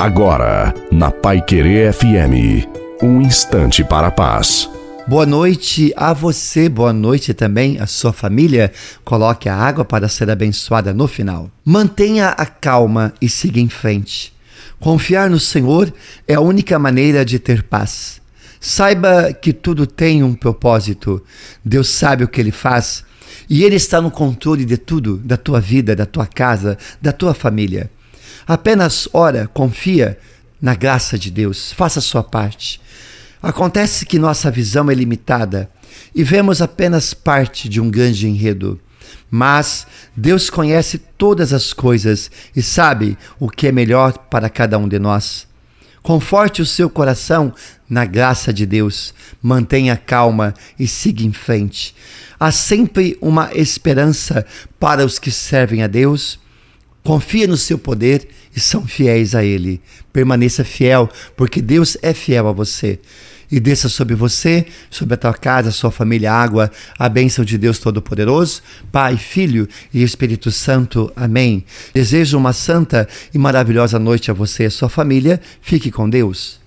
Agora, na Pai Querer FM, um instante para a paz. Boa noite a você, boa noite também à sua família. Coloque a água para ser abençoada no final. Mantenha a calma e siga em frente. Confiar no Senhor é a única maneira de ter paz. Saiba que tudo tem um propósito. Deus sabe o que ele faz e ele está no controle de tudo, da tua vida, da tua casa, da tua família. Apenas ora, confia na graça de Deus, faça a sua parte. Acontece que nossa visão é limitada e vemos apenas parte de um grande enredo. Mas Deus conhece todas as coisas e sabe o que é melhor para cada um de nós. Conforte o seu coração na graça de Deus, mantenha calma e siga em frente. Há sempre uma esperança para os que servem a Deus. Confia no seu poder e são fiéis a Ele. Permaneça fiel, porque Deus é fiel a você. E desça sobre você, sobre a tua casa, sua família, água, a bênção de Deus Todo-Poderoso, Pai, Filho e Espírito Santo. Amém. Desejo uma santa e maravilhosa noite a você e a sua família. Fique com Deus.